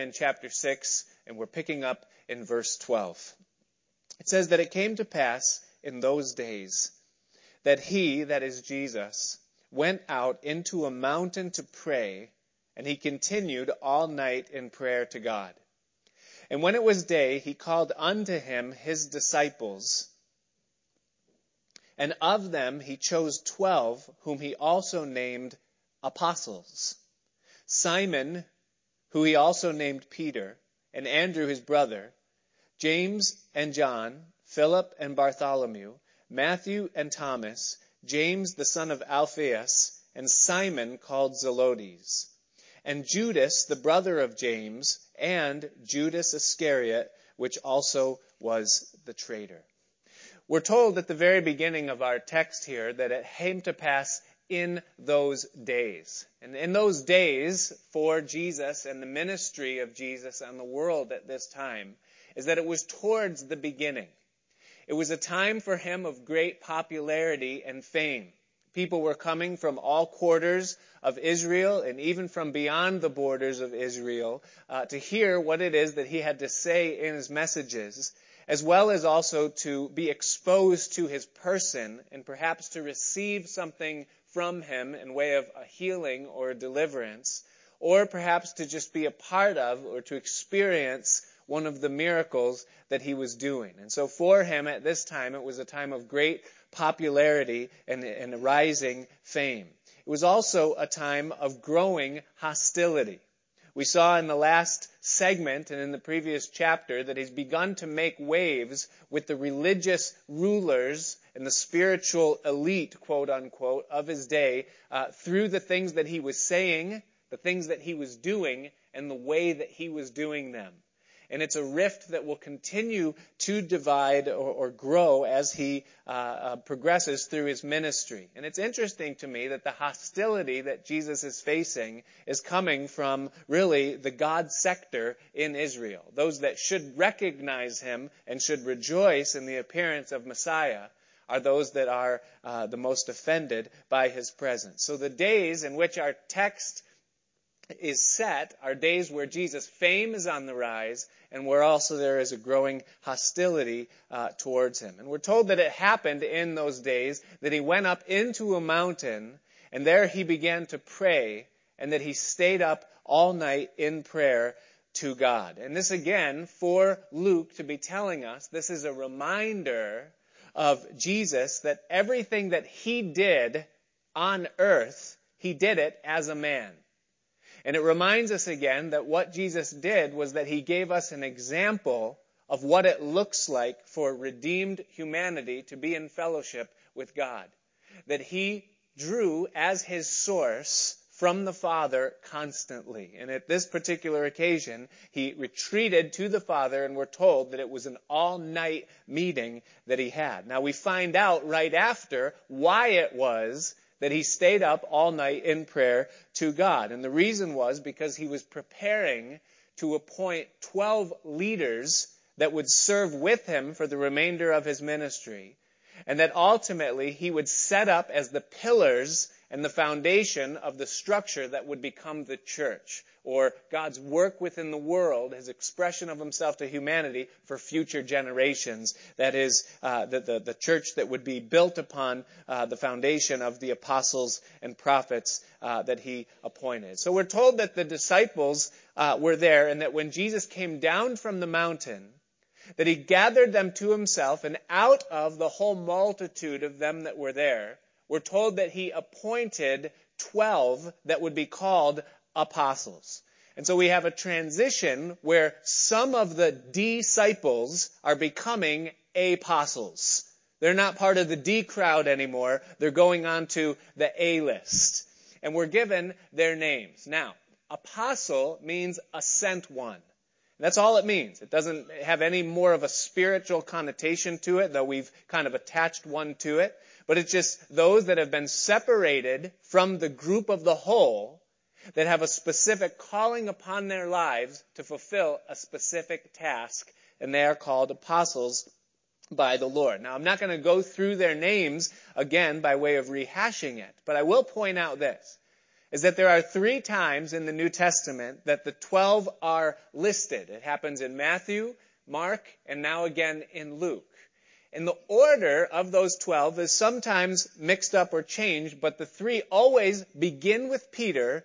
in chapter 6, and we're picking up in verse 12. It says that it came to pass in those days that he, that is Jesus, went out into a mountain to pray, and he continued all night in prayer to God. And when it was day, he called unto him his disciples, and of them he chose twelve, whom he also named apostles. Simon, who he also named Peter, and Andrew his brother, James and John, Philip and Bartholomew, Matthew and Thomas, James the son of Alphaeus, and Simon called Zelotes, and Judas the brother of James, and Judas Iscariot, which also was the traitor. We're told at the very beginning of our text here that it came to pass in those days. And in those days for Jesus and the ministry of Jesus and the world at this time is that it was towards the beginning. It was a time for him of great popularity and fame. People were coming from all quarters of Israel and even from beyond the borders of Israel uh, to hear what it is that he had to say in his messages, as well as also to be exposed to his person and perhaps to receive something from him in way of a healing or a deliverance, or perhaps to just be a part of or to experience one of the miracles that he was doing. And so for him at this time, it was a time of great popularity and, and rising fame. It was also a time of growing hostility. We saw in the last segment and in the previous chapter that he's begun to make waves with the religious rulers and the spiritual elite, quote unquote, of his day uh, through the things that he was saying, the things that he was doing, and the way that he was doing them. And it's a rift that will continue to divide or, or grow as he uh, uh, progresses through his ministry. And it's interesting to me that the hostility that Jesus is facing is coming from really the God sector in Israel. Those that should recognize him and should rejoice in the appearance of Messiah are those that are uh, the most offended by his presence. So the days in which our text is set are days where Jesus' fame is on the rise and where also there is a growing hostility uh, towards him. And we're told that it happened in those days that he went up into a mountain and there he began to pray and that he stayed up all night in prayer to God. And this again, for Luke to be telling us, this is a reminder of Jesus that everything that he did on earth, he did it as a man. And it reminds us again that what Jesus did was that he gave us an example of what it looks like for redeemed humanity to be in fellowship with God. That he drew as his source from the Father constantly. And at this particular occasion, he retreated to the Father and we're told that it was an all-night meeting that he had. Now we find out right after why it was that he stayed up all night in prayer to God. And the reason was because he was preparing to appoint 12 leaders that would serve with him for the remainder of his ministry. And that ultimately he would set up as the pillars and the foundation of the structure that would become the church, or God's work within the world, his expression of himself to humanity for future generations. That is, uh, the, the, the, church that would be built upon uh, the foundation of the apostles and prophets uh, that he appointed. So we're told that the disciples uh, were there, and that when Jesus came down from the mountain, that he gathered them to himself, and out of the whole multitude of them that were there, we're told that he appointed 12 that would be called apostles. And so we have a transition where some of the disciples are becoming apostles. They're not part of the D crowd anymore. They're going on to the A list. And we're given their names. Now, apostle means a sent one. That's all it means. It doesn't have any more of a spiritual connotation to it, though we've kind of attached one to it but it's just those that have been separated from the group of the whole that have a specific calling upon their lives to fulfill a specific task, and they are called apostles by the Lord. Now, I'm not going to go through their names again by way of rehashing it, but I will point out this. is that there are three times in the New Testament that the 12 are listed. It happens in Matthew, Mark, and now again in Luke. And the order of those 12 is sometimes mixed up or changed, but the three always begin with Peter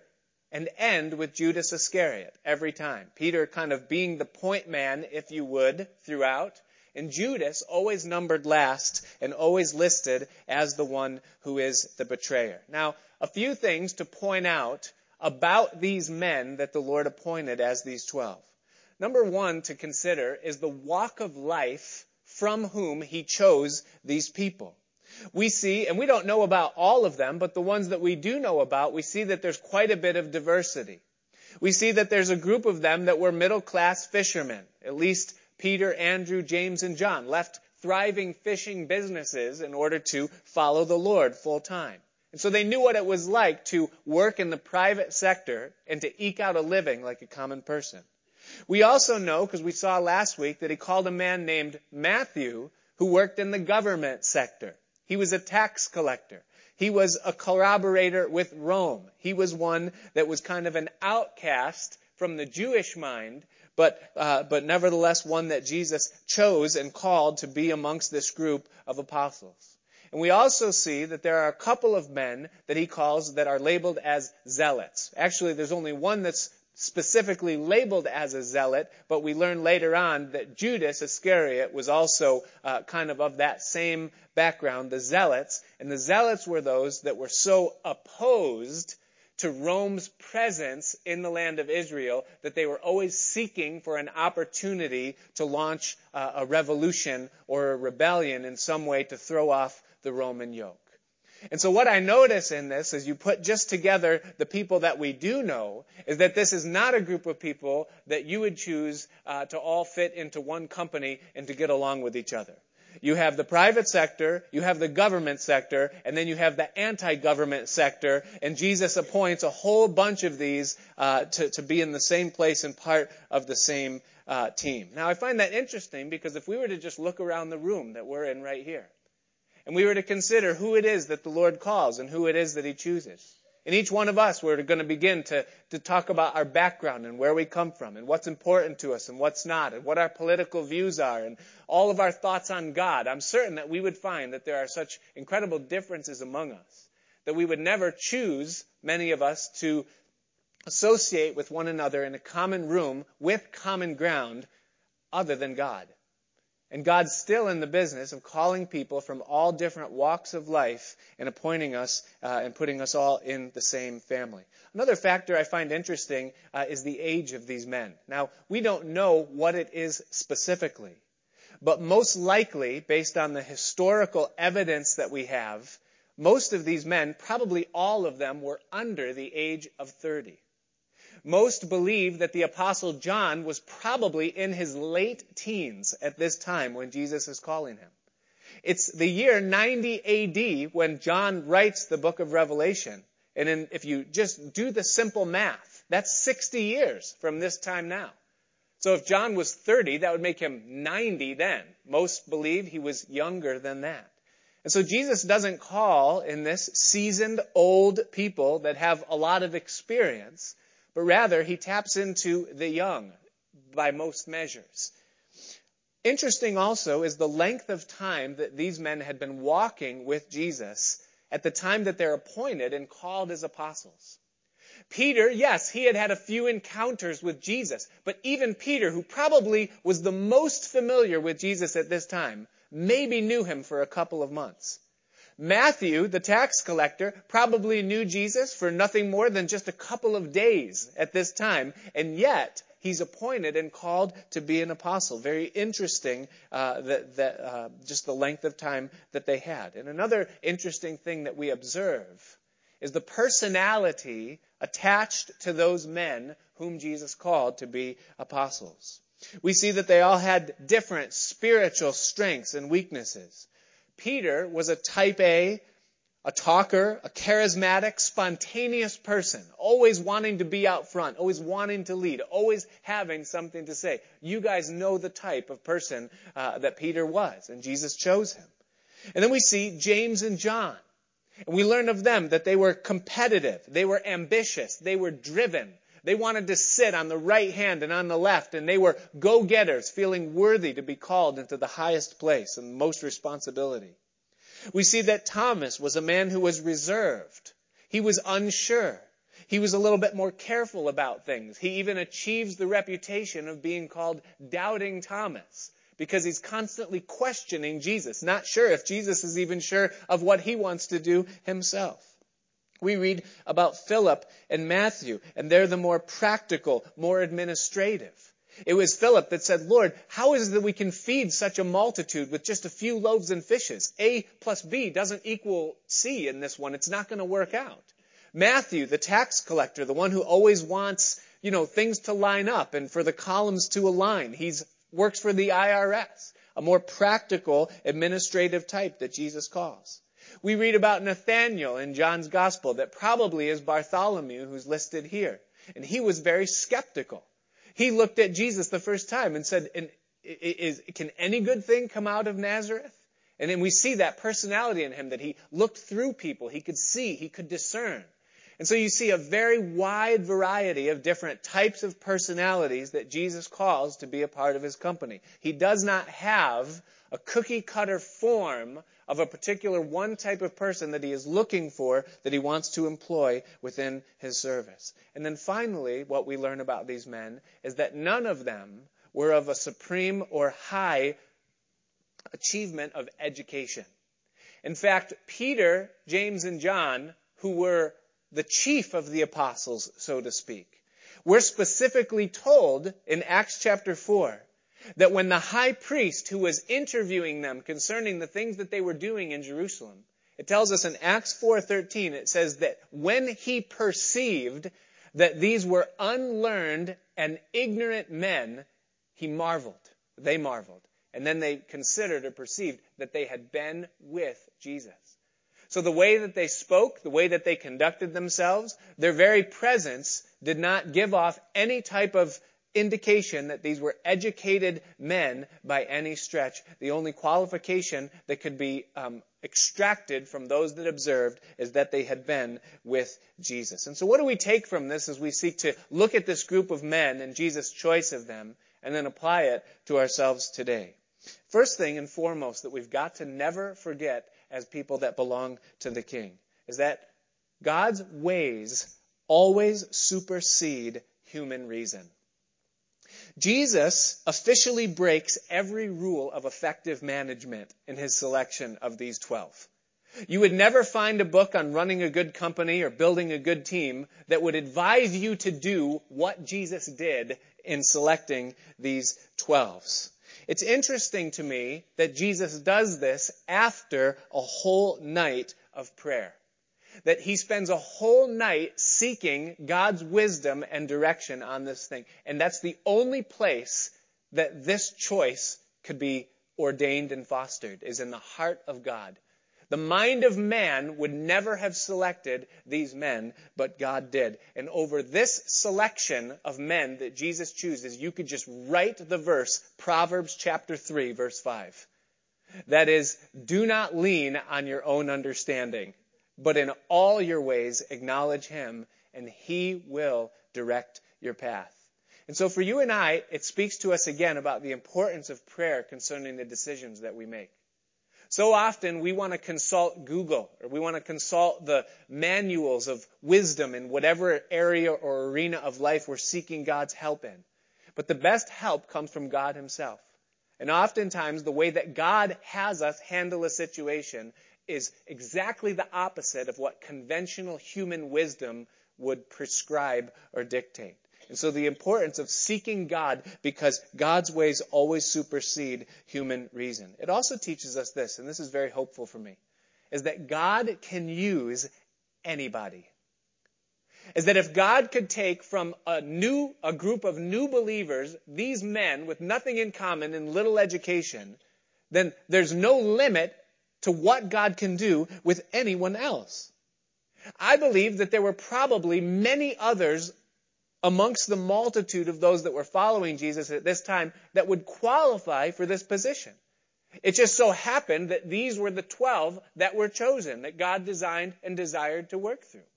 and end with Judas Iscariot every time. Peter kind of being the point man, if you would, throughout. And Judas always numbered last and always listed as the one who is the betrayer. Now, a few things to point out about these men that the Lord appointed as these twelve. Number one to consider is the walk of life from whom he chose these people. We see, and we don't know about all of them, but the ones that we do know about, we see that there's quite a bit of diversity. We see that there's a group of them that were middle class fishermen. At least Peter, Andrew, James, and John left thriving fishing businesses in order to follow the Lord full time. And so they knew what it was like to work in the private sector and to eke out a living like a common person. We also know, because we saw last week, that he called a man named Matthew who worked in the government sector. He was a tax collector. He was a collaborator with Rome. He was one that was kind of an outcast from the Jewish mind, but, uh, but nevertheless one that Jesus chose and called to be amongst this group of apostles. And we also see that there are a couple of men that he calls that are labeled as zealots. Actually, there's only one that's specifically labeled as a zealot, but we learn later on that Judas Iscariot was also uh, kind of of that same background, the zealots. And the zealots were those that were so opposed to Rome's presence in the land of Israel that they were always seeking for an opportunity to launch uh, a revolution or a rebellion in some way to throw off the Roman yoke. And so what I notice in this, as you put just together the people that we do know, is that this is not a group of people that you would choose uh, to all fit into one company and to get along with each other. You have the private sector, you have the government sector, and then you have the anti-government sector, and Jesus appoints a whole bunch of these uh, to, to be in the same place and part of the same uh, team. Now I find that interesting because if we were to just look around the room that we're in right here, and we were to consider who it is that the Lord calls and who it is that He chooses. And each one of us, we're going to begin to, to talk about our background and where we come from and what's important to us and what's not and what our political views are and all of our thoughts on God. I'm certain that we would find that there are such incredible differences among us that we would never choose, many of us, to associate with one another in a common room with common ground other than God. And God's still in the business of calling people from all different walks of life and appointing us uh, and putting us all in the same family. Another factor I find interesting uh, is the age of these men. Now, we don't know what it is specifically, but most likely, based on the historical evidence that we have, most of these men, probably all of them, were under the age of 30. Most believe that the apostle John was probably in his late teens at this time when Jesus is calling him. It's the year 90 AD when John writes the book of Revelation. And in, if you just do the simple math, that's 60 years from this time now. So if John was 30, that would make him 90 then. Most believe he was younger than that. And so Jesus doesn't call in this seasoned old people that have a lot of experience but rather he taps into the young by most measures. Interesting also is the length of time that these men had been walking with Jesus at the time that they're appointed and called as apostles. Peter, yes, he had had a few encounters with Jesus, but even Peter, who probably was the most familiar with Jesus at this time, maybe knew him for a couple of months. Matthew, the tax collector, probably knew Jesus for nothing more than just a couple of days at this time, and yet he's appointed and called to be an apostle. Very interesting uh, that, that uh, just the length of time that they had. And another interesting thing that we observe is the personality attached to those men whom Jesus called to be apostles. We see that they all had different spiritual strengths and weaknesses. Peter was a type A, a talker, a charismatic, spontaneous person, always wanting to be out front, always wanting to lead, always having something to say. You guys know the type of person uh, that Peter was, and Jesus chose him. And then we see James and John. And we learn of them that they were competitive, they were ambitious, they were driven. They wanted to sit on the right hand and on the left, and they were go-getters, feeling worthy to be called into the highest place and most responsibility. We see that Thomas was a man who was reserved. He was unsure. He was a little bit more careful about things. He even achieves the reputation of being called Doubting Thomas because he's constantly questioning Jesus, not sure if Jesus is even sure of what he wants to do himself. We read about Philip and Matthew, and they're the more practical, more administrative. It was Philip that said, Lord, how is it that we can feed such a multitude with just a few loaves and fishes? A plus B doesn't equal C in this one. It's not going to work out. Matthew, the tax collector, the one who always wants, you know, things to line up and for the columns to align. He works for the IRS, a more practical administrative type that Jesus calls. We read about Nathaniel in John's gospel that probably is Bartholomew who's listed here. And he was very skeptical. He looked at Jesus the first time and said, can any good thing come out of Nazareth? And then we see that personality in him that he looked through people. He could see, he could discern. And so you see a very wide variety of different types of personalities that Jesus calls to be a part of his company. He does not have a cookie cutter form of a particular one type of person that he is looking for, that he wants to employ within his service. And then finally, what we learn about these men is that none of them were of a supreme or high achievement of education. In fact, Peter, James, and John, who were the chief of the apostles, so to speak, we're specifically told in Acts chapter 4 that when the high priest who was interviewing them concerning the things that they were doing in Jerusalem, it tells us in Acts 4:13 it says that when he perceived that these were unlearned and ignorant men, he marveled. They marveled. And then they considered or perceived that they had been with Jesus. So the way that they spoke, the way that they conducted themselves, their very presence did not give off any type of indication that these were educated men by any stretch. The only qualification that could be um, extracted from those that observed is that they had been with Jesus. And so what do we take from this as we seek to look at this group of men and Jesus' choice of them and then apply it to ourselves today? First thing and foremost that we've got to never forget as people that belong to the King is that God's ways always supersede human reason. Jesus officially breaks every rule of effective management in his selection of these 12. You would never find a book on running a good company or building a good team that would advise you to do what Jesus did in selecting these 12s. It's interesting to me that Jesus does this after a whole night of prayer that he spends a whole night seeking God's wisdom and direction on this thing. And that's the only place that this choice could be ordained and fostered is in the heart of God. The mind of man would never have selected these men, but God did. And over this selection of men that Jesus chooses, you could just write the verse, Proverbs chapter 3, verse 5. That is, do not lean on your own understanding but in all your ways acknowledge him and he will direct your path. And so for you and I, it speaks to us again about the importance of prayer concerning the decisions that we make. So often we want to consult Google or we want to consult the manuals of wisdom in whatever area or arena of life we're seeking God's help in. But the best help comes from God himself. And oftentimes the way that God has us handle a situation is exactly the opposite of what conventional human wisdom would prescribe or dictate. And so the importance of seeking God because God's ways always supersede human reason. It also teaches us this, and this is very hopeful for me, is that God can use anybody. Is that if God could take from a new, a group of new believers, these men with nothing in common and little education, then there's no limit to what God can do with anyone else. I believe that there were probably many others amongst the multitude of those that were following Jesus at this time that would qualify for this position. It just so happened that these were the 12 that were chosen, that God designed and desired to work through.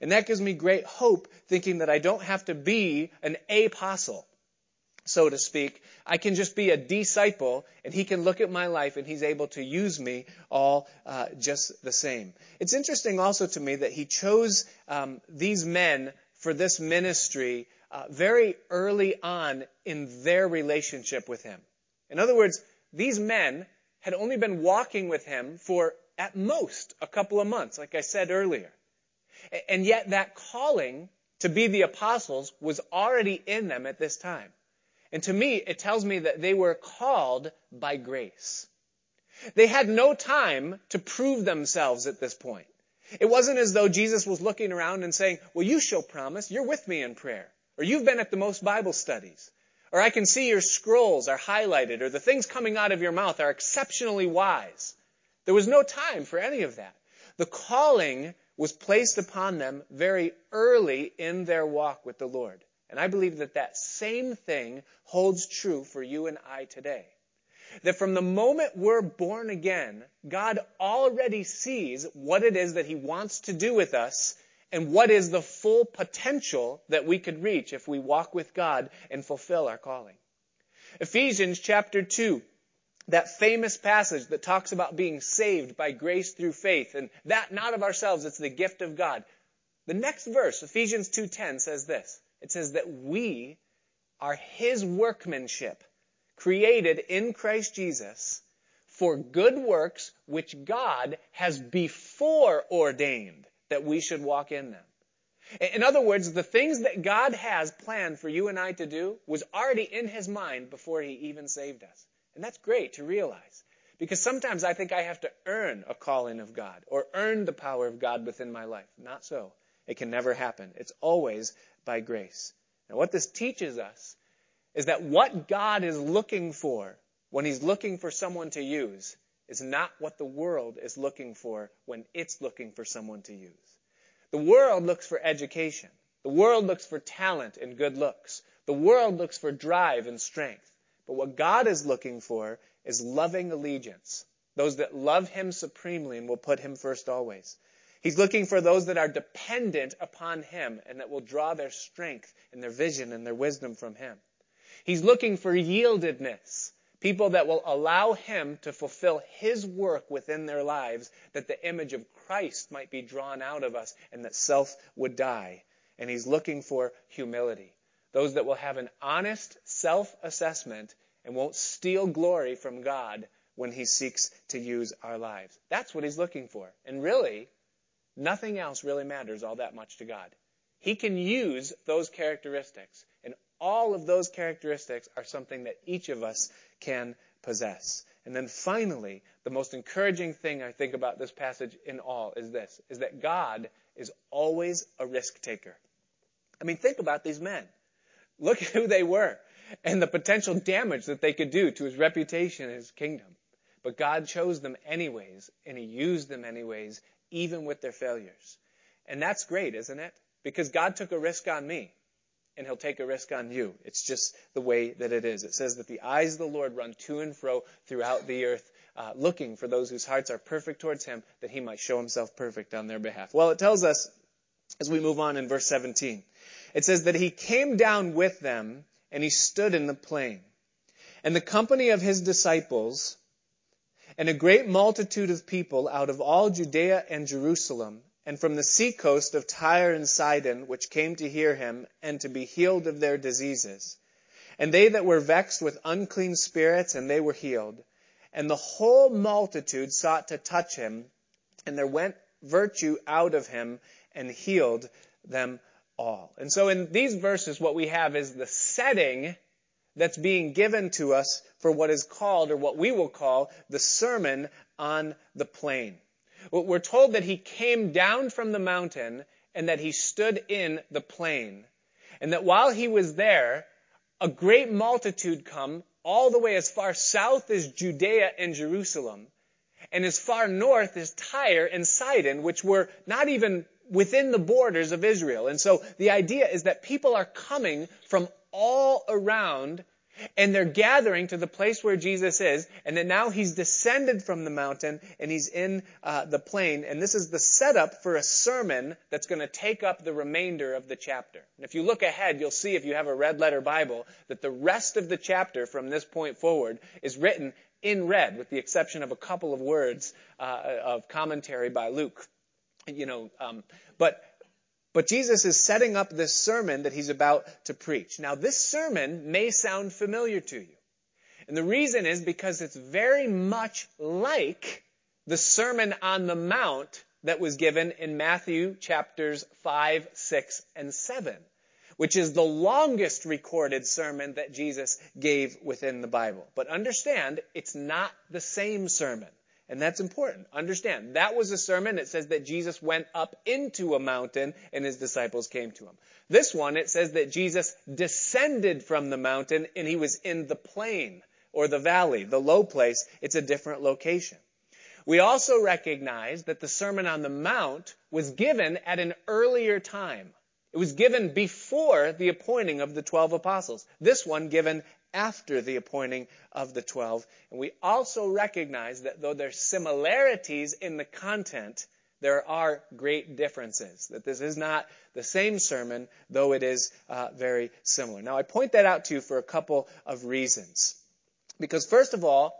And that gives me great hope thinking that I don't have to be an apostle, so to speak. I can just be a disciple and he can look at my life and he's able to use me all uh, just the same. It's interesting also to me that he chose um, these men for this ministry uh, very early on in their relationship with him. In other words, these men had only been walking with him for at most a couple of months, like I said earlier. And yet that calling to be the apostles was already in them at this time. And to me, it tells me that they were called by grace. They had no time to prove themselves at this point. It wasn't as though Jesus was looking around and saying, well, you show promise. You're with me in prayer. Or you've been at the most Bible studies. Or I can see your scrolls are highlighted. Or the things coming out of your mouth are exceptionally wise. There was no time for any of that. The calling was placed upon them very early in their walk with the Lord. And I believe that that same thing holds true for you and I today. That from the moment we're born again, God already sees what it is that He wants to do with us and what is the full potential that we could reach if we walk with God and fulfill our calling. Ephesians chapter 2 that famous passage that talks about being saved by grace through faith and that not of ourselves, it's the gift of God. The next verse, Ephesians 2.10 says this. It says that we are His workmanship, created in Christ Jesus for good works which God has before ordained that we should walk in them. In other words, the things that God has planned for you and I to do was already in His mind before He even saved us. And that's great to realize. Because sometimes I think I have to earn a calling of God or earn the power of God within my life. Not so. It can never happen. It's always by grace. Now what this teaches us is that what God is looking for when He's looking for someone to use is not what the world is looking for when it's looking for someone to use. The world looks for education. The world looks for talent and good looks. The world looks for drive and strength. But what God is looking for is loving allegiance. Those that love Him supremely and will put Him first always. He's looking for those that are dependent upon Him and that will draw their strength and their vision and their wisdom from Him. He's looking for yieldedness. People that will allow Him to fulfill His work within their lives that the image of Christ might be drawn out of us and that self would die. And He's looking for humility. Those that will have an honest self-assessment and won't steal glory from God when he seeks to use our lives. That's what he's looking for. And really, nothing else really matters all that much to God. He can use those characteristics. And all of those characteristics are something that each of us can possess. And then finally, the most encouraging thing I think about this passage in all is this, is that God is always a risk taker. I mean, think about these men. Look at who they were and the potential damage that they could do to his reputation and his kingdom. But God chose them anyways, and he used them anyways, even with their failures. And that's great, isn't it? Because God took a risk on me, and he'll take a risk on you. It's just the way that it is. It says that the eyes of the Lord run to and fro throughout the earth, uh, looking for those whose hearts are perfect towards him, that he might show himself perfect on their behalf. Well, it tells us, as we move on in verse 17, it says that he came down with them and he stood in the plain. And the company of his disciples and a great multitude of people out of all Judea and Jerusalem and from the seacoast of Tyre and Sidon, which came to hear him and to be healed of their diseases. And they that were vexed with unclean spirits, and they were healed. And the whole multitude sought to touch him, and there went virtue out of him and healed them all. And so in these verses, what we have is the setting that's being given to us for what is called, or what we will call, the Sermon on the Plain. We're told that he came down from the mountain and that he stood in the plain. And that while he was there, a great multitude come all the way as far south as Judea and Jerusalem, and as far north as Tyre and Sidon, which were not even within the borders of Israel. And so the idea is that people are coming from all around And they're gathering to the place where Jesus is, and then now he's descended from the mountain and he's in uh, the plain. And this is the setup for a sermon that's going to take up the remainder of the chapter. And if you look ahead, you'll see if you have a red letter Bible that the rest of the chapter from this point forward is written in red, with the exception of a couple of words uh, of commentary by Luke. You know, um, but but Jesus is setting up this sermon that he's about to preach. Now, this sermon may sound familiar to you. And the reason is because it's very much like the Sermon on the Mount that was given in Matthew chapters 5, 6, and 7, which is the longest recorded sermon that Jesus gave within the Bible. But understand, it's not the same sermon. And that's important. Understand, that was a sermon that says that Jesus went up into a mountain and his disciples came to him. This one, it says that Jesus descended from the mountain and he was in the plain or the valley, the low place. It's a different location. We also recognize that the Sermon on the Mount was given at an earlier time. It was given before the appointing of the twelve apostles. This one given after the appointing of the twelve. And we also recognize that though there's similarities in the content, there are great differences. That this is not the same sermon, though it is uh, very similar. Now, I point that out to you for a couple of reasons. Because first of all,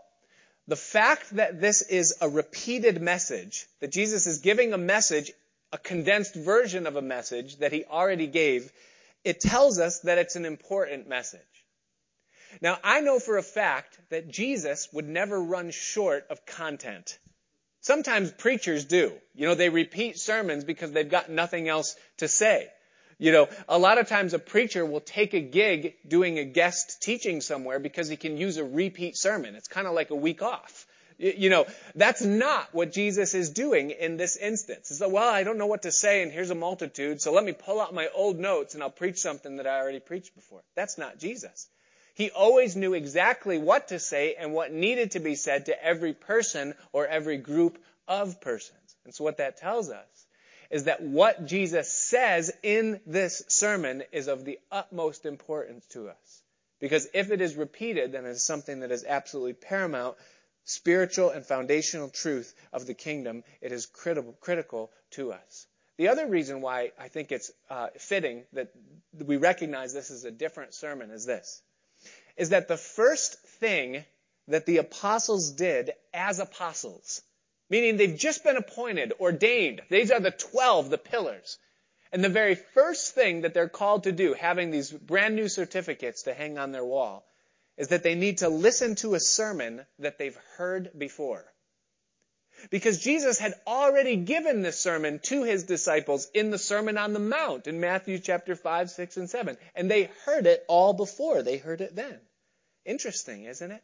the fact that this is a repeated message, that Jesus is giving a message, a condensed version of a message that he already gave, it tells us that it's an important message. Now, I know for a fact that Jesus would never run short of content. Sometimes preachers do. You know, they repeat sermons because they've got nothing else to say. You know, a lot of times a preacher will take a gig doing a guest teaching somewhere because he can use a repeat sermon. It's kind of like a week off. You know, that's not what Jesus is doing in this instance. It's like, well, I don't know what to say and here's a multitude, so let me pull out my old notes and I'll preach something that I already preached before. That's not Jesus. He always knew exactly what to say and what needed to be said to every person or every group of persons. And so what that tells us is that what Jesus says in this sermon is of the utmost importance to us. Because if it is repeated, then it is something that is absolutely paramount, spiritual and foundational truth of the kingdom. It is critical, critical to us. The other reason why I think it's uh, fitting that we recognize this as a different sermon is this is that the first thing that the apostles did as apostles, meaning they've just been appointed, ordained, these are the 12, the pillars. And the very first thing that they're called to do, having these brand new certificates to hang on their wall, is that they need to listen to a sermon that they've heard before. Because Jesus had already given this sermon to his disciples in the Sermon on the Mount in Matthew chapter 5, 6, and 7. And they heard it all before. They heard it then. Interesting, isn't it?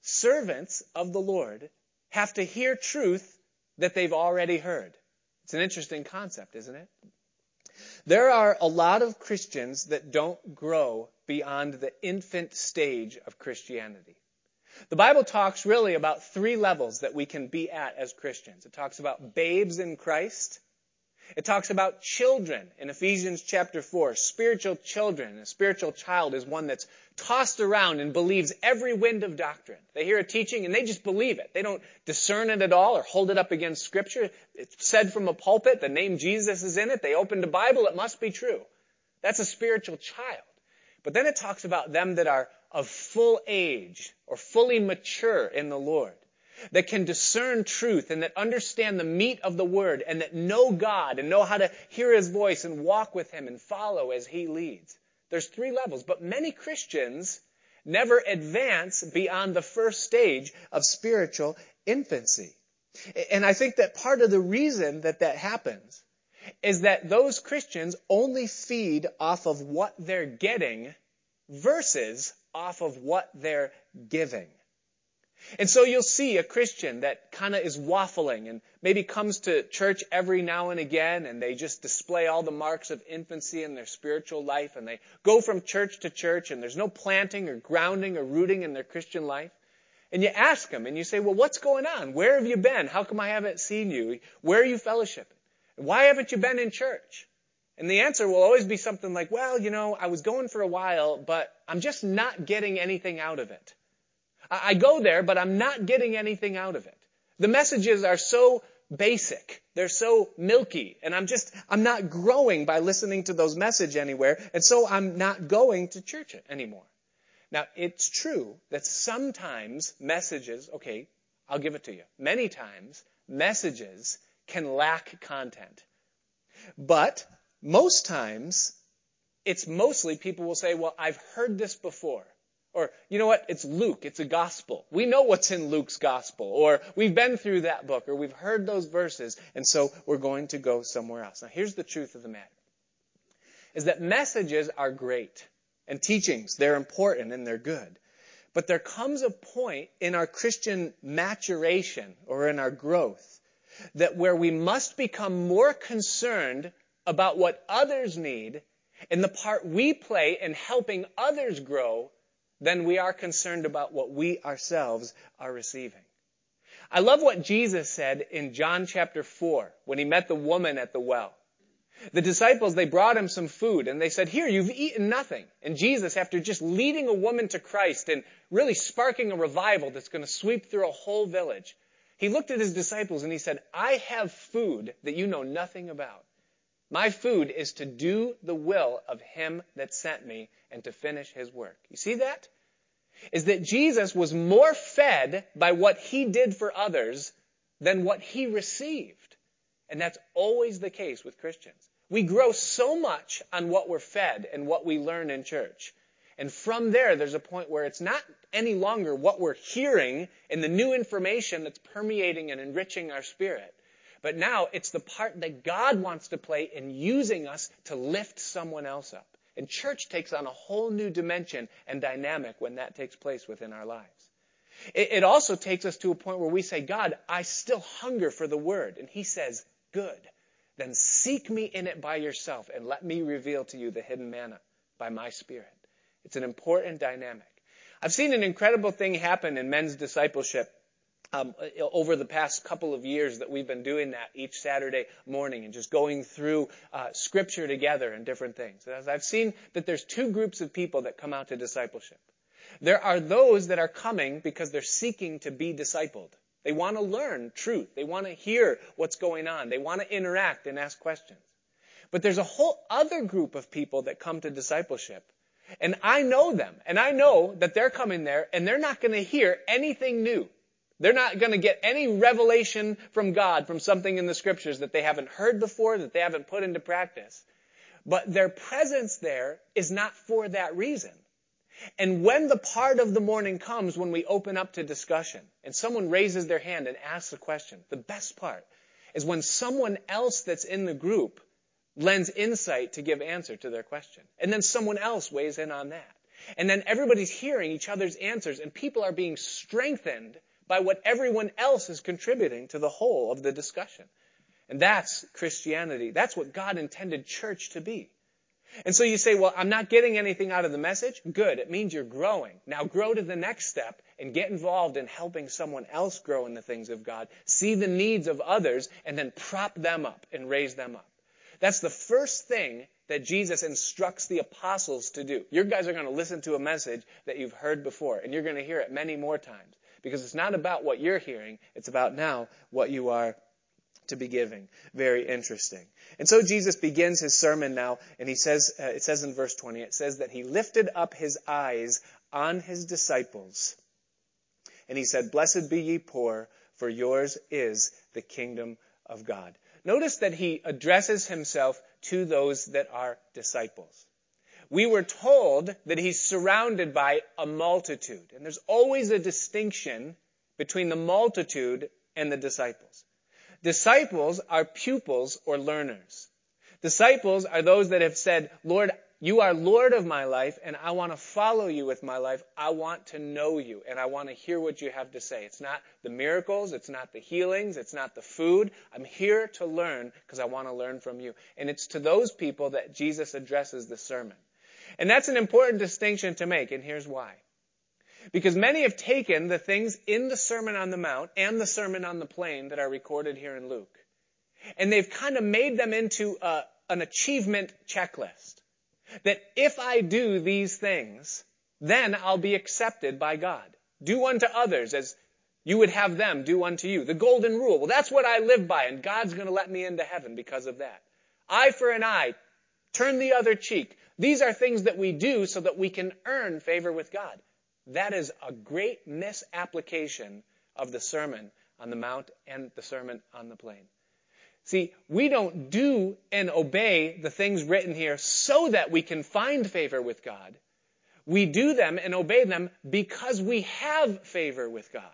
Servants of the Lord have to hear truth that they've already heard. It's an interesting concept, isn't it? There are a lot of Christians that don't grow beyond the infant stage of Christianity. The Bible talks really about three levels that we can be at as Christians. It talks about babes in Christ. It talks about children in Ephesians chapter 4, spiritual children. A spiritual child is one that's tossed around and believes every wind of doctrine. They hear a teaching and they just believe it. They don't discern it at all or hold it up against scripture. It's said from a pulpit, the name Jesus is in it. They opened a Bible, it must be true. That's a spiritual child. But then it talks about them that are of full age or fully mature in the Lord, that can discern truth and that understand the meat of the word and that know God and know how to hear his voice and walk with him and follow as he leads. There's three levels, but many Christians never advance beyond the first stage of spiritual infancy. And I think that part of the reason that that happens is that those Christians only feed off of what they're getting versus off of what they're giving. And so you'll see a Christian that kind of is waffling and maybe comes to church every now and again and they just display all the marks of infancy in their spiritual life and they go from church to church and there's no planting or grounding or rooting in their Christian life. And you ask them and you say, well, what's going on? Where have you been? How come I haven't seen you? Where are you fellowshipping? Why haven't you been in church? And the answer will always be something like, well, you know, I was going for a while, but I'm just not getting anything out of it. I go there, but I'm not getting anything out of it. The messages are so basic. They're so milky. And I'm just, I'm not growing by listening to those messages anywhere. And so I'm not going to church anymore. Now, it's true that sometimes messages, okay, I'll give it to you. Many times, messages can lack content. But most times, it's mostly people will say, well, I've heard this before. Or, you know what? It's Luke. It's a gospel. We know what's in Luke's gospel. Or, we've been through that book. Or, we've heard those verses. And so, we're going to go somewhere else. Now, here's the truth of the matter. Is that messages are great. And teachings, they're important and they're good. But there comes a point in our Christian maturation or in our growth that where we must become more concerned about what others need and the part we play in helping others grow than we are concerned about what we ourselves are receiving. I love what Jesus said in John chapter 4 when he met the woman at the well. The disciples, they brought him some food and they said, here, you've eaten nothing. And Jesus, after just leading a woman to Christ and really sparking a revival that's going to sweep through a whole village, he looked at his disciples and he said, I have food that you know nothing about. My food is to do the will of him that sent me and to finish his work. You see that? Is that Jesus was more fed by what he did for others than what he received. And that's always the case with Christians. We grow so much on what we're fed and what we learn in church. And from there, there's a point where it's not any longer what we're hearing and the new information that's permeating and enriching our spirit. But now it's the part that God wants to play in using us to lift someone else up. And church takes on a whole new dimension and dynamic when that takes place within our lives. It, also takes us to a point where we say, God, I still hunger for the word. And he says, good. Then seek me in it by yourself and let me reveal to you the hidden manna by my spirit. It's an important dynamic. I've seen an incredible thing happen in men's discipleship over the past couple of years that we've been doing that each Saturday morning and just going through uh, scripture together and different things. As I've seen that there's two groups of people that come out to discipleship. There are those that are coming because they're seeking to be discipled. They want to learn truth. They want to hear what's going on. They want to interact and ask questions. But there's a whole other group of people that come to discipleship. And I know them. And I know that they're coming there and they're not going to hear anything new. They're not going to get any revelation from God from something in the scriptures that they haven't heard before, that they haven't put into practice. But their presence there is not for that reason. And when the part of the morning comes when we open up to discussion and someone raises their hand and asks a question, the best part is when someone else that's in the group lends insight to give answer to their question. And then someone else weighs in on that. And then everybody's hearing each other's answers and people are being strengthened by what everyone else is contributing to the whole of the discussion. And that's Christianity. That's what God intended church to be. And so you say, well, I'm not getting anything out of the message. Good. It means you're growing. Now grow to the next step and get involved in helping someone else grow in the things of God. See the needs of others and then prop them up and raise them up. That's the first thing that Jesus instructs the apostles to do. You guys are going to listen to a message that you've heard before and you're going to hear it many more times. Because it's not about what you're hearing, it's about now what you are to be giving. Very interesting. And so Jesus begins his sermon now, and he says, uh, it says in verse 20, it says that he lifted up his eyes on his disciples, and he said, Blessed be ye poor, for yours is the kingdom of God. Notice that he addresses himself to those that are disciples we were told that he's surrounded by a multitude. And there's always a distinction between the multitude and the disciples. Disciples are pupils or learners. Disciples are those that have said, Lord, you are Lord of my life and I want to follow you with my life. I want to know you and I want to hear what you have to say. It's not the miracles. It's not the healings. It's not the food. I'm here to learn because I want to learn from you. And it's to those people that Jesus addresses the sermon. And that's an important distinction to make, and here's why. Because many have taken the things in the Sermon on the Mount and the Sermon on the Plain that are recorded here in Luke, and they've kind of made them into a, an achievement checklist. That if I do these things, then I'll be accepted by God. Do unto others as you would have them do unto you. The golden rule. Well, that's what I live by, and God's going to let me into heaven because of that. Eye for an eye. Turn the other cheek. These are things that we do so that we can earn favor with God. That is a great misapplication of the Sermon on the Mount and the Sermon on the Plain. See, we don't do and obey the things written here so that we can find favor with God. We do them and obey them because we have favor with God.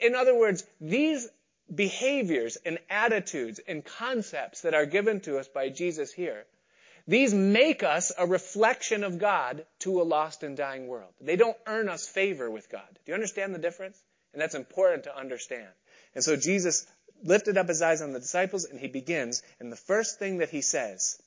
In other words, these behaviors and attitudes and concepts that are given to us by Jesus here, these make us a reflection of God to a lost and dying world. They don't earn us favor with God. Do you understand the difference? And that's important to understand. And so Jesus lifted up his eyes on the disciples and he begins, and the first thing that he says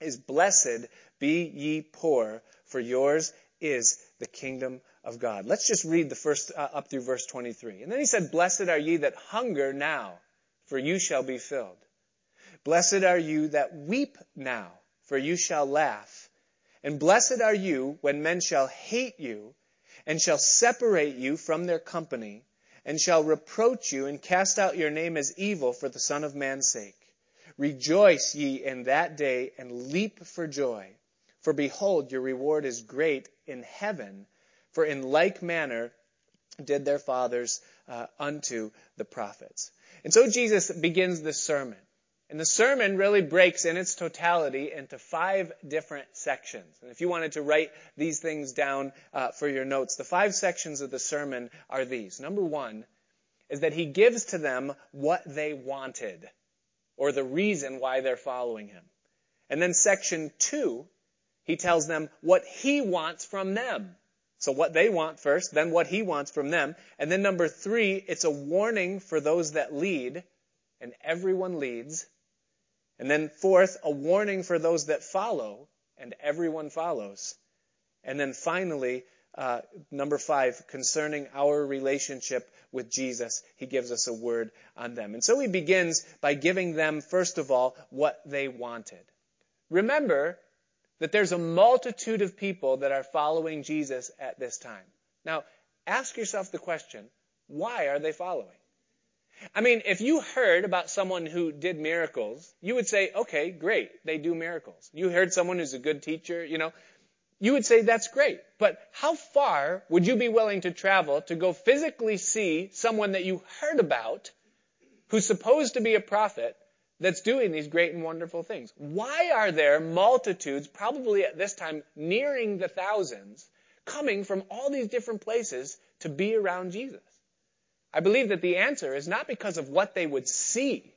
is, Blessed be ye poor, for yours is the kingdom of God. Let's just read the first uh, up through verse 23. And then he said, Blessed are ye that hunger now, for you shall be filled. Blessed are you that weep now, for you shall laugh. And blessed are you when men shall hate you, and shall separate you from their company, and shall reproach you, and cast out your name as evil for the Son of Man's sake. Rejoice ye in that day, and leap for joy. For behold, your reward is great in heaven for in like manner did their fathers uh, unto the prophets. And so Jesus begins this sermon. And the sermon really breaks in its totality into five different sections. And if you wanted to write these things down uh, for your notes, the five sections of the sermon are these. Number one is that he gives to them what they wanted, or the reason why they're following him. And then section two, he tells them what he wants from them. So what they want first, then what he wants from them. And then number three, it's a warning for those that lead, and everyone leads. And then fourth, a warning for those that follow, and everyone follows. And then finally, uh, number five, concerning our relationship with Jesus, he gives us a word on them. And so he begins by giving them, first of all, what they wanted. Remember, that there's a multitude of people that are following Jesus at this time. Now, ask yourself the question, why are they following? I mean, if you heard about someone who did miracles, you would say, okay, great, they do miracles. You heard someone who's a good teacher, you know, you would say that's great. But how far would you be willing to travel to go physically see someone that you heard about who's supposed to be a prophet that's doing these great and wonderful things. Why are there multitudes, probably at this time nearing the thousands, coming from all these different places to be around Jesus? I believe that the answer is not because of what they would see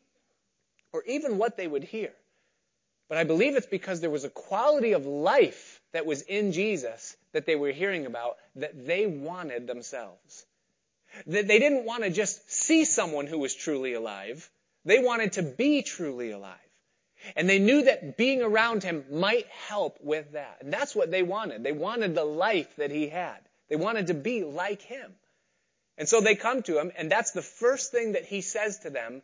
or even what they would hear, but I believe it's because there was a quality of life that was in Jesus that they were hearing about that they wanted themselves. That they didn't want to just see someone who was truly alive. They wanted to be truly alive. And they knew that being around him might help with that. And that's what they wanted. They wanted the life that he had. They wanted to be like him. And so they come to him, and that's the first thing that he says to them,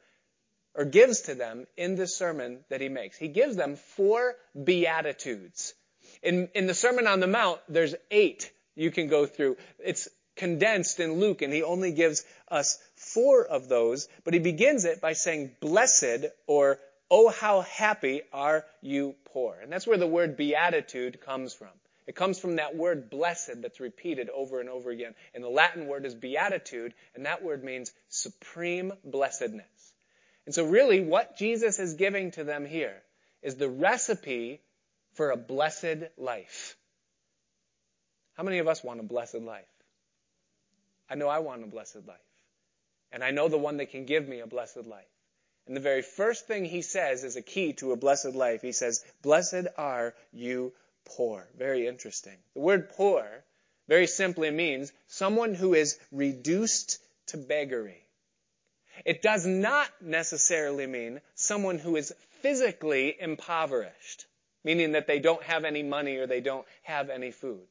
or gives to them in this sermon that he makes. He gives them four beatitudes. In, in the Sermon on the Mount, there's eight you can go through. It's condensed in Luke, and he only gives us four of those, but he begins it by saying, Blessed, or Oh, how happy are you poor. And that's where the word beatitude comes from. It comes from that word blessed that's repeated over and over again. And the Latin word is beatitude, and that word means supreme blessedness. And so really what Jesus is giving to them here is the recipe for a blessed life. How many of us want a blessed life? I know I want a blessed life. And I know the one that can give me a blessed life. And the very first thing he says is a key to a blessed life. He says, Blessed are you poor. Very interesting. The word poor very simply means someone who is reduced to beggary. It does not necessarily mean someone who is physically impoverished, meaning that they don't have any money or they don't have any food.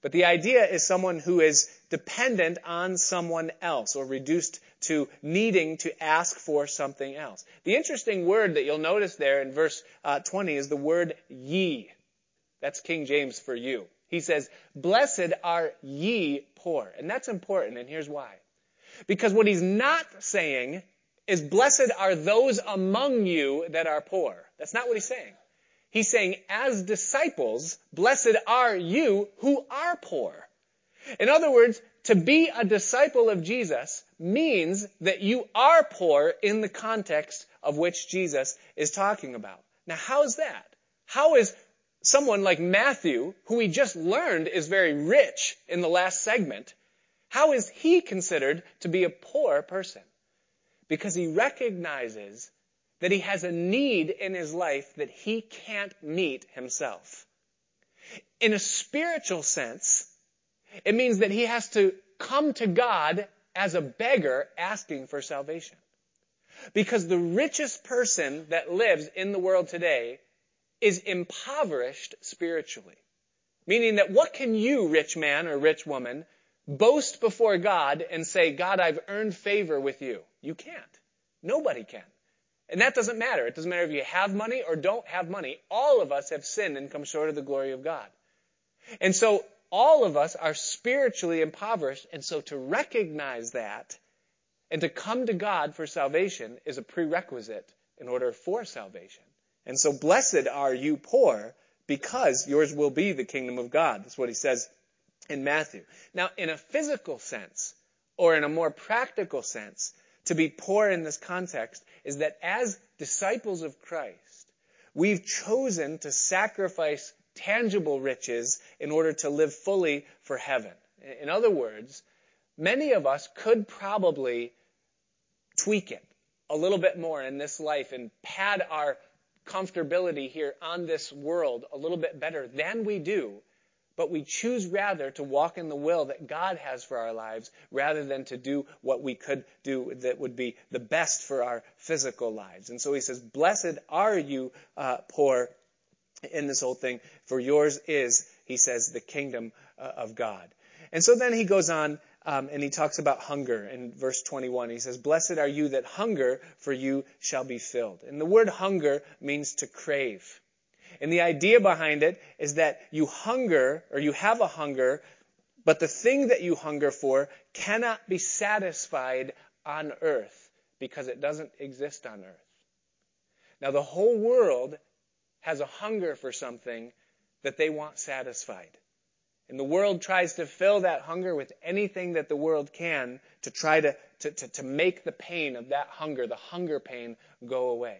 But the idea is someone who is dependent on someone else or reduced to needing to ask for something else. The interesting word that you'll notice there in verse uh, 20 is the word ye. That's King James for you. He says, blessed are ye poor. And that's important, and here's why. Because what he's not saying is blessed are those among you that are poor. That's not what he's saying. He's saying, as disciples, blessed are you who are poor. In other words, to be a disciple of Jesus means that you are poor in the context of which Jesus is talking about. Now, how is that? How is someone like Matthew, who we just learned is very rich in the last segment, how is he considered to be a poor person? Because he recognizes that he has a need in his life that he can't meet himself. In a spiritual sense, it means that he has to come to God as a beggar asking for salvation. Because the richest person that lives in the world today is impoverished spiritually. Meaning that what can you, rich man or rich woman, boast before God and say, God, I've earned favor with you? You can't. Nobody can. And that doesn't matter. It doesn't matter if you have money or don't have money. All of us have sinned and come short of the glory of God. And so all of us are spiritually impoverished. And so to recognize that and to come to God for salvation is a prerequisite in order for salvation. And so blessed are you poor because yours will be the kingdom of God. That's what he says in Matthew. Now, in a physical sense, or in a more practical sense, to be poor in this context is that as disciples of Christ, we've chosen to sacrifice tangible riches in order to live fully for heaven. In other words, many of us could probably tweak it a little bit more in this life and pad our comfortability here on this world a little bit better than we do but we choose rather to walk in the will that God has for our lives rather than to do what we could do that would be the best for our physical lives. And so he says, blessed are you uh, poor in this whole thing, for yours is, he says, the kingdom uh, of God. And so then he goes on um, and he talks about hunger in verse 21. He says, Blessed are you that hunger, for you shall be filled. And the word hunger means to crave. And the idea behind it is that you hunger, or you have a hunger, but the thing that you hunger for cannot be satisfied on earth because it doesn't exist on earth. Now the whole world has a hunger for something that they want satisfied. And the world tries to fill that hunger with anything that the world can to try to, to, to, to make the pain of that hunger, the hunger pain, go away.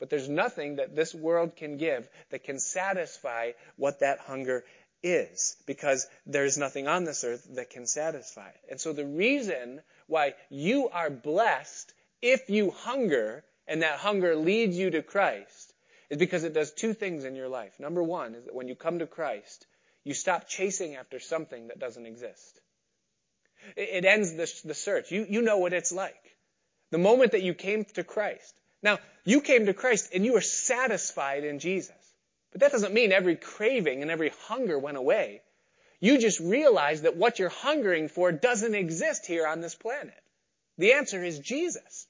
But there's nothing that this world can give that can satisfy what that hunger is because there's nothing on this earth that can satisfy it. And so the reason why you are blessed if you hunger and that hunger leads you to Christ is because it does two things in your life. Number one is that when you come to Christ, you stop chasing after something that doesn't exist. It, ends the, the search. You, you know what it's like. The moment that you came to Christ, now, you came to Christ and you were satisfied in Jesus. But that doesn't mean every craving and every hunger went away. You just realized that what you're hungering for doesn't exist here on this planet. The answer is Jesus.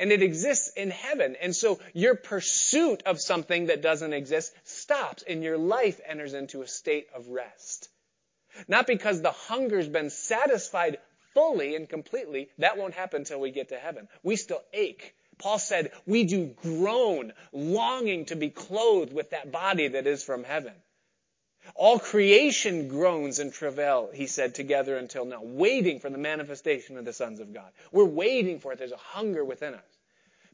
And it exists in heaven. And so your pursuit of something that doesn't exist stops and your life enters into a state of rest. Not because the hunger's been satisfied fully and completely. That won't happen until we get to heaven. We still ache Paul said, we do groan, longing to be clothed with that body that is from heaven. All creation groans and travail, he said, together until now, waiting for the manifestation of the sons of God. We're waiting for it. There's a hunger within us.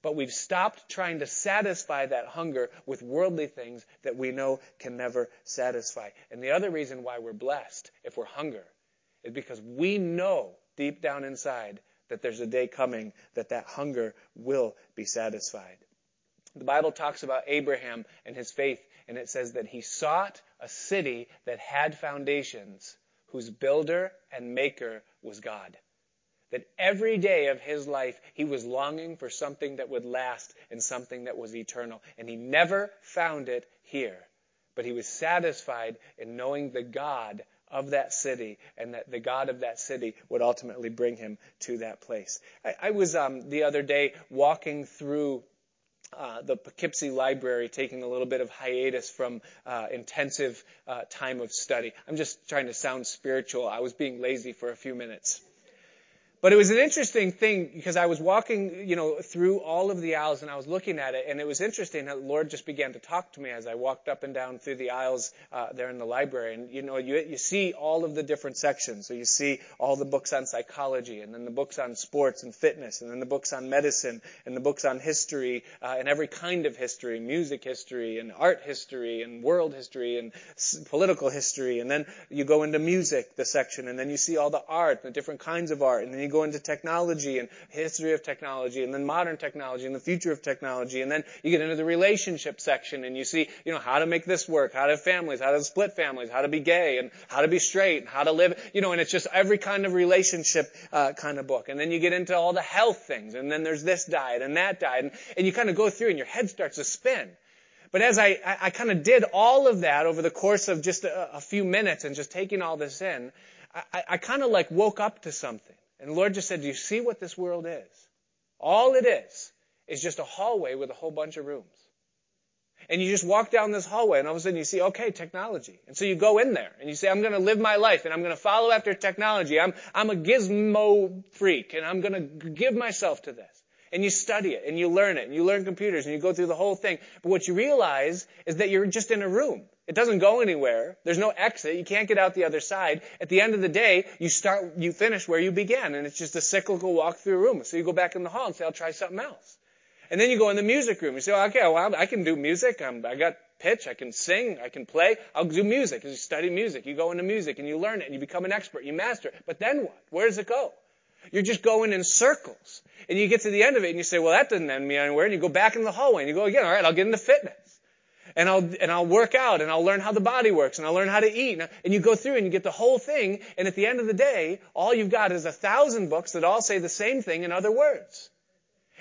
But we've stopped trying to satisfy that hunger with worldly things that we know can never satisfy. And the other reason why we're blessed, if we're hunger, is because we know deep down inside that there's a day coming that that hunger will be satisfied. The Bible talks about Abraham and his faith, and it says that he sought a city that had foundations, whose builder and maker was God. That every day of his life, he was longing for something that would last and something that was eternal. And he never found it here. But he was satisfied in knowing the God of that city and that the God of that city would ultimately bring him to that place. I, I was um, the other day walking through uh, the Poughkeepsie Library taking a little bit of hiatus from uh, intensive uh, time of study. I'm just trying to sound spiritual. I was being lazy for a few minutes. But it was an interesting thing because I was walking, you know, through all of the aisles and I was looking at it, and it was interesting that the Lord just began to talk to me as I walked up and down through the aisles uh, there in the library. And you know, you you see all of the different sections. So you see all the books on psychology, and then the books on sports and fitness, and then the books on medicine, and the books on history uh, and every kind of history, music history, and art history, and world history, and political history. And then you go into music, the section, and then you see all the art, the different kinds of art, and then you go into technology and history of technology and then modern technology and the future of technology. And then you get into the relationship section and you see, you know, how to make this work, how to have families, how to split families, how to be gay and how to be straight and how to live, you know, and it's just every kind of relationship uh, kind of book. And then you get into all the health things and then there's this diet and that diet and, and you kind of go through and your head starts to spin. But as I, I, I kind of did all of that over the course of just a, a few minutes and just taking all this in, I, I kind of like woke up to something. And the Lord just said, Do you see what this world is? All it is is just a hallway with a whole bunch of rooms. And you just walk down this hallway and all of a sudden you see, okay, technology. And so you go in there and you say, I'm going to live my life and I'm going to follow after technology. I'm, I'm a gizmo freak and I'm going to give myself to this. And you study it and you learn it and you learn computers and you go through the whole thing. But what you realize is that you're just in a room. It doesn't go anywhere. There's no exit. You can't get out the other side. At the end of the day, you start, you finish where you began, and it's just a cyclical walk through a room. So you go back in the hall and say, I'll try something else. And then you go in the music room. You say, okay, well, I can do music. I'm, I got pitch. I can sing. I can play. I'll do music. You study music. You go into music and you learn it and you become an expert. You master it. But then what? Where does it go? You're just going in circles. And you get to the end of it and you say, well, that didn't end me anywhere. And you go back in the hallway and you go again. All right, I'll get into fitness and I'll, and I'll work out and I'll learn how the body works and I'll learn how to eat. And you go through and you get the whole thing. And at the end of the day, all you've got is a thousand books that all say the same thing in other words.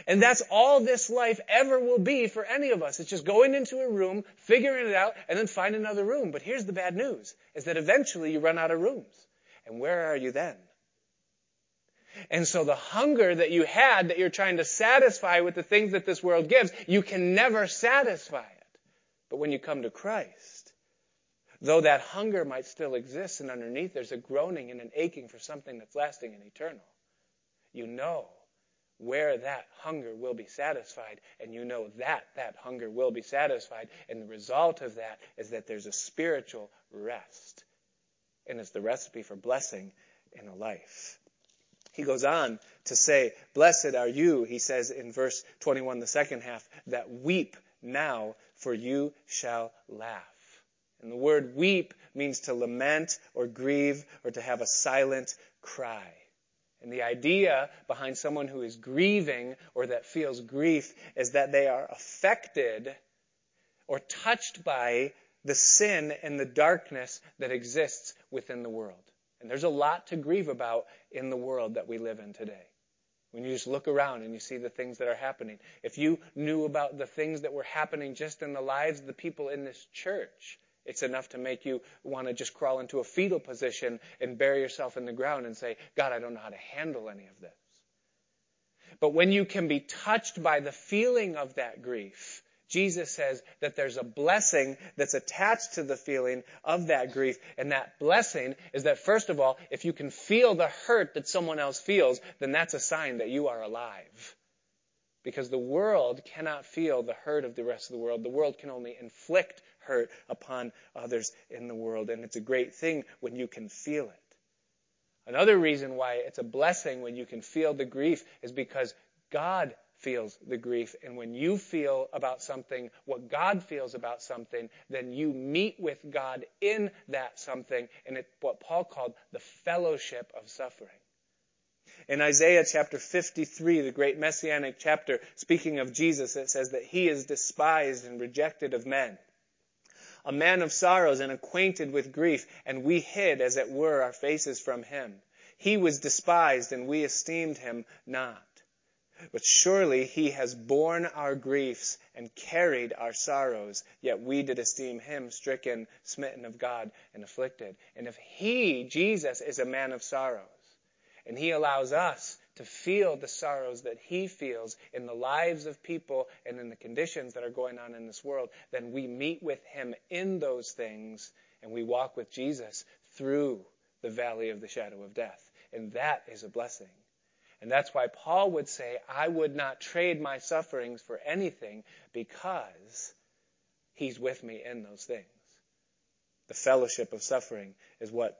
And that's all this life ever will be for any of us. It's just going into a room, figuring it out, and then find another room. But here's the bad news, is that eventually you run out of rooms. And where are you then? And so the hunger that you had that you're trying to satisfy with the things that this world gives, you can never satisfy. But when you come to Christ, though that hunger might still exist and underneath there's a groaning and an aching for something that's lasting and eternal, you know where that hunger will be satisfied and you know that that hunger will be satisfied and the result of that is that there's a spiritual rest and it's the recipe for blessing in a life. He goes on to say, blessed are you, he says in verse 21, the second half, that weep now for you shall laugh. And the word weep means to lament or grieve or to have a silent cry. And the idea behind someone who is grieving or that feels grief is that they are affected or touched by the sin and the darkness that exists within the world. And there's a lot to grieve about in the world that we live in today. When you just look around and you see the things that are happening. If you knew about the things that were happening just in the lives of the people in this church, it's enough to make you want to just crawl into a fetal position and bury yourself in the ground and say, God, I don't know how to handle any of this. But when you can be touched by the feeling of that grief, Jesus says that there's a blessing that's attached to the feeling of that grief. And that blessing is that first of all, if you can feel the hurt that someone else feels, then that's a sign that you are alive. Because the world cannot feel the hurt of the rest of the world. The world can only inflict hurt upon others in the world. And it's a great thing when you can feel it. Another reason why it's a blessing when you can feel the grief is because God feels the grief. And when you feel about something what God feels about something, then you meet with God in that something. And it's what Paul called the fellowship of suffering. In Isaiah chapter 53, the great messianic chapter, speaking of Jesus, it says that he is despised and rejected of men. A man of sorrows and acquainted with grief, and we hid, as it were, our faces from him. He was despised, and we esteemed him not. But surely he has borne our griefs and carried our sorrows, yet we did esteem him stricken, smitten of God, and afflicted. And if he, Jesus, is a man of sorrows, and he allows us to feel the sorrows that he feels in the lives of people and in the conditions that are going on in this world, then we meet with him in those things and we walk with Jesus through the valley of the shadow of death. And that is a blessing. And that's why Paul would say, I would not trade my sufferings for anything because he's with me in those things. The fellowship of suffering is what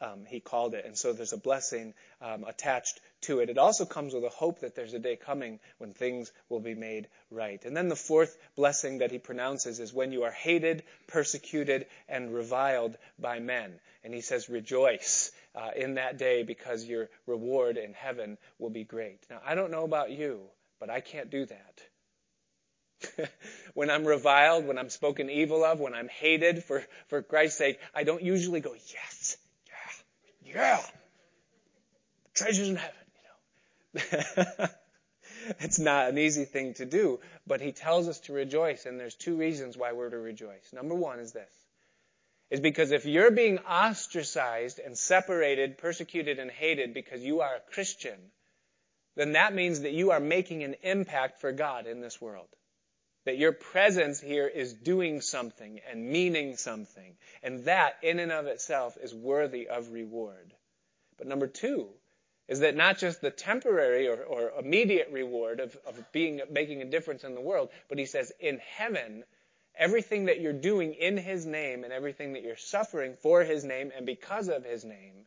um, he called it. And so there's a blessing um, attached to it. It also comes with a hope that there's a day coming when things will be made right. And then the fourth blessing that he pronounces is when you are hated, persecuted, and reviled by men. And he says, rejoice uh, in that day because your reward in heaven will be great. Now, I don't know about you, but I can't do that. when I'm reviled, when I'm spoken evil of, when I'm hated for, for Christ's sake, I don't usually go, yes, yeah, yeah, treasures in heaven, you know. it's not an easy thing to do, but he tells us to rejoice, and there's two reasons why we're to rejoice. Number one is this is because if you're being ostracized and separated, persecuted, and hated because you are a Christian, then that means that you are making an impact for God in this world. That your presence here is doing something and meaning something. And that, in and of itself, is worthy of reward. But number two is that not just the temporary or, or immediate reward of, of being, making a difference in the world, but he says, in heaven, Everything that you're doing in His name and everything that you're suffering for His name and because of His name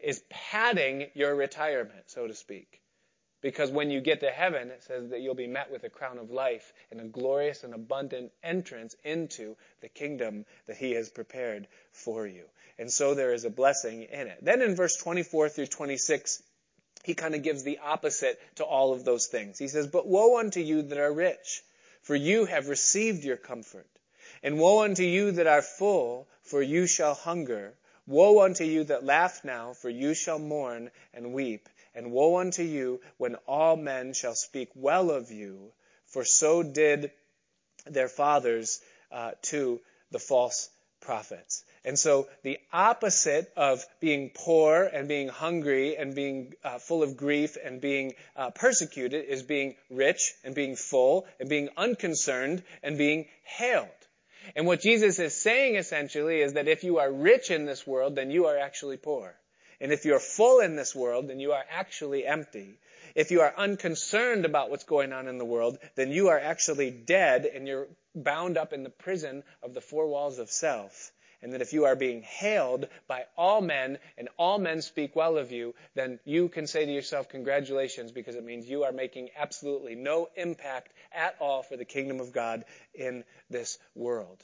is padding your retirement, so to speak. Because when you get to heaven, it says that you'll be met with a crown of life and a glorious and abundant entrance into the kingdom that He has prepared for you. And so there is a blessing in it. Then in verse 24 through 26, he kind of gives the opposite to all of those things. He says, But woe unto you that are rich for you have received your comfort. And woe unto you that are full, for you shall hunger. Woe unto you that laugh now, for you shall mourn and weep. And woe unto you when all men shall speak well of you, for so did their fathers uh, to the false prophets. And so the opposite of being poor and being hungry and being uh, full of grief and being uh, persecuted is being rich and being full and being unconcerned and being hailed. And what Jesus is saying essentially is that if you are rich in this world, then you are actually poor. And if you're full in this world, then you are actually empty. If you are unconcerned about what's going on in the world, then you are actually dead and you're bound up in the prison of the four walls of self and that if you are being hailed by all men and all men speak well of you, then you can say to yourself, congratulations, because it means you are making absolutely no impact at all for the kingdom of God in this world.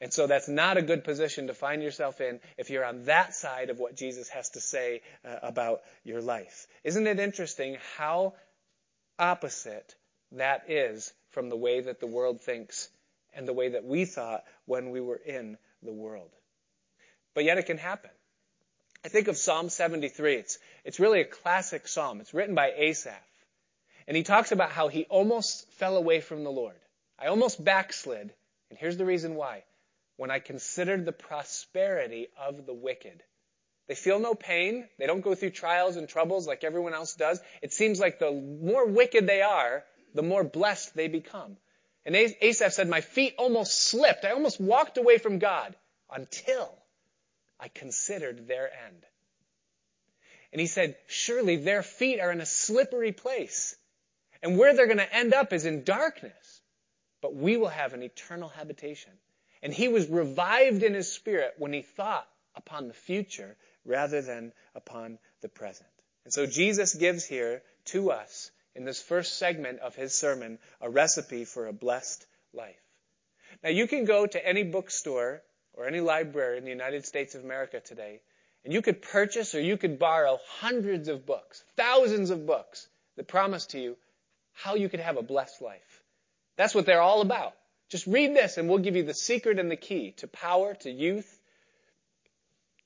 And so that's not a good position to find yourself in if you're on that side of what Jesus has to say uh, about your life. Isn't it interesting how opposite that is from the way that the world thinks and the way that we thought when we were in the world. But yet it can happen. I think of Psalm 73. It's, it's really a classic psalm. It's written by Asaph. And he talks about how he almost fell away from the Lord. I almost backslid. And here's the reason why. When I considered the prosperity of the wicked. They feel no pain. They don't go through trials and troubles like everyone else does. It seems like the more wicked they are, the more blessed they become. And Asaph said, My feet almost slipped. I almost walked away from God until I considered their end. And he said, Surely their feet are in a slippery place. And where they're going to end up is in darkness. But we will have an eternal habitation. And he was revived in his spirit when he thought upon the future rather than upon the present. And so Jesus gives here to us in this first segment of his sermon a recipe for a blessed life. Now you can go to any bookstore or any library in the United States of America today and you could purchase or you could borrow hundreds of books, thousands of books that promise to you how you could have a blessed life. That's what they're all about. Just read this and we'll give you the secret and the key to power, to youth,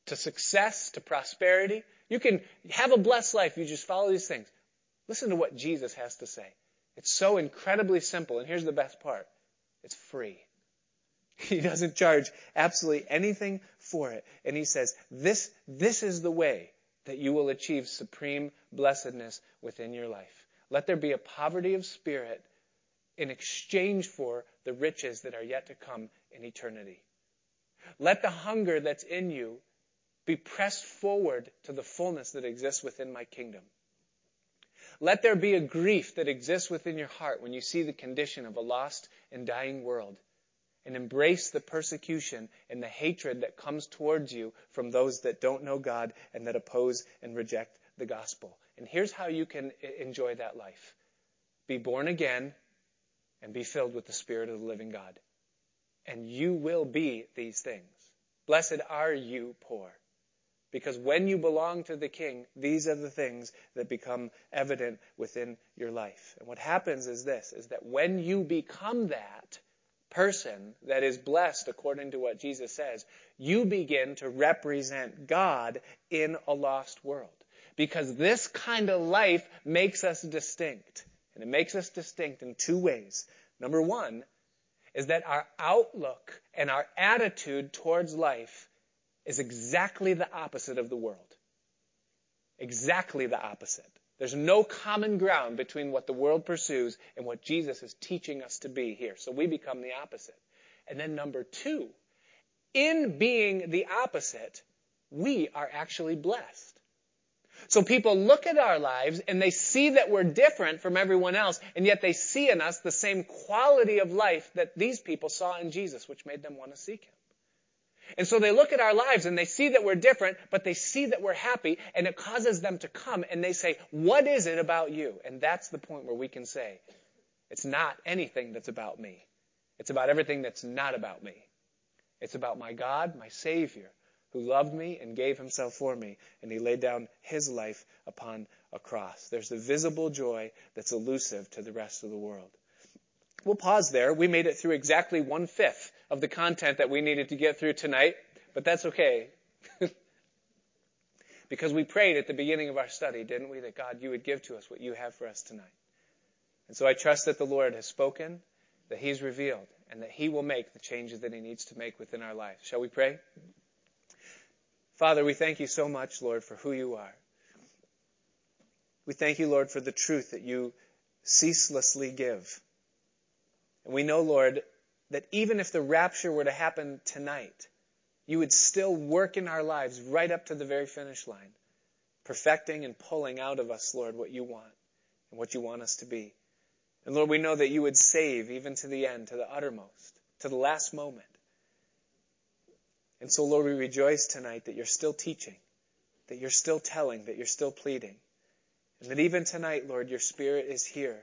to success, to prosperity. You can have a blessed life. You just follow these things. Listen to what Jesus has to say. It's so incredibly simple, and here's the best part. It's free. He doesn't charge absolutely anything for it. And he says, this, this is the way that you will achieve supreme blessedness within your life. Let there be a poverty of spirit in exchange for the riches that are yet to come in eternity. Let the hunger that's in you be pressed forward to the fullness that exists within my kingdom. Let there be a grief that exists within your heart when you see the condition of a lost and dying world. And embrace the persecution and the hatred that comes towards you from those that don't know God and that oppose and reject the gospel. And here's how you can enjoy that life. Be born again and be filled with the Spirit of the living God. And you will be these things. Blessed are you poor. Because when you belong to the king, these are the things that become evident within your life. And what happens is this, is that when you become that person that is blessed according to what Jesus says, you begin to represent God in a lost world. Because this kind of life makes us distinct. And it makes us distinct in two ways. Number one is that our outlook and our attitude towards life is exactly the opposite of the world. Exactly the opposite. There's no common ground between what the world pursues and what Jesus is teaching us to be here. So we become the opposite. And then number two, in being the opposite, we are actually blessed. So people look at our lives and they see that we're different from everyone else, and yet they see in us the same quality of life that these people saw in Jesus, which made them want to seek Him. And so they look at our lives and they see that we're different, but they see that we're happy and it causes them to come and they say, what is it about you? And that's the point where we can say, it's not anything that's about me. It's about everything that's not about me. It's about my God, my Savior, who loved me and gave himself for me, and he laid down his life upon a cross. There's the visible joy that's elusive to the rest of the world. We'll pause there. We made it through exactly one fifth of the content that we needed to get through tonight, but that's okay. because we prayed at the beginning of our study, didn't we, that God, you would give to us what you have for us tonight. And so I trust that the Lord has spoken, that He's revealed, and that He will make the changes that He needs to make within our lives. Shall we pray? Father, we thank you so much, Lord, for who you are. We thank you, Lord, for the truth that you ceaselessly give. And we know, Lord, that even if the rapture were to happen tonight, you would still work in our lives right up to the very finish line, perfecting and pulling out of us, Lord, what you want and what you want us to be. And Lord, we know that you would save even to the end, to the uttermost, to the last moment. And so, Lord, we rejoice tonight that you're still teaching, that you're still telling, that you're still pleading. And that even tonight, Lord, your Spirit is here,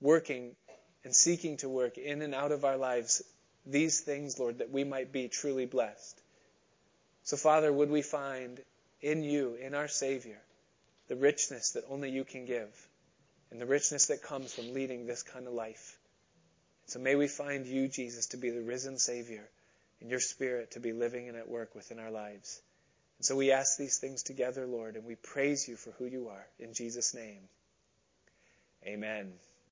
working and seeking to work in and out of our lives these things, Lord, that we might be truly blessed. So, Father, would we find in you, in our Savior, the richness that only you can give, and the richness that comes from leading this kind of life. So may we find you, Jesus, to be the risen Savior, and your Spirit to be living and at work within our lives. And so we ask these things together, Lord, and we praise you for who you are. In Jesus' name, amen.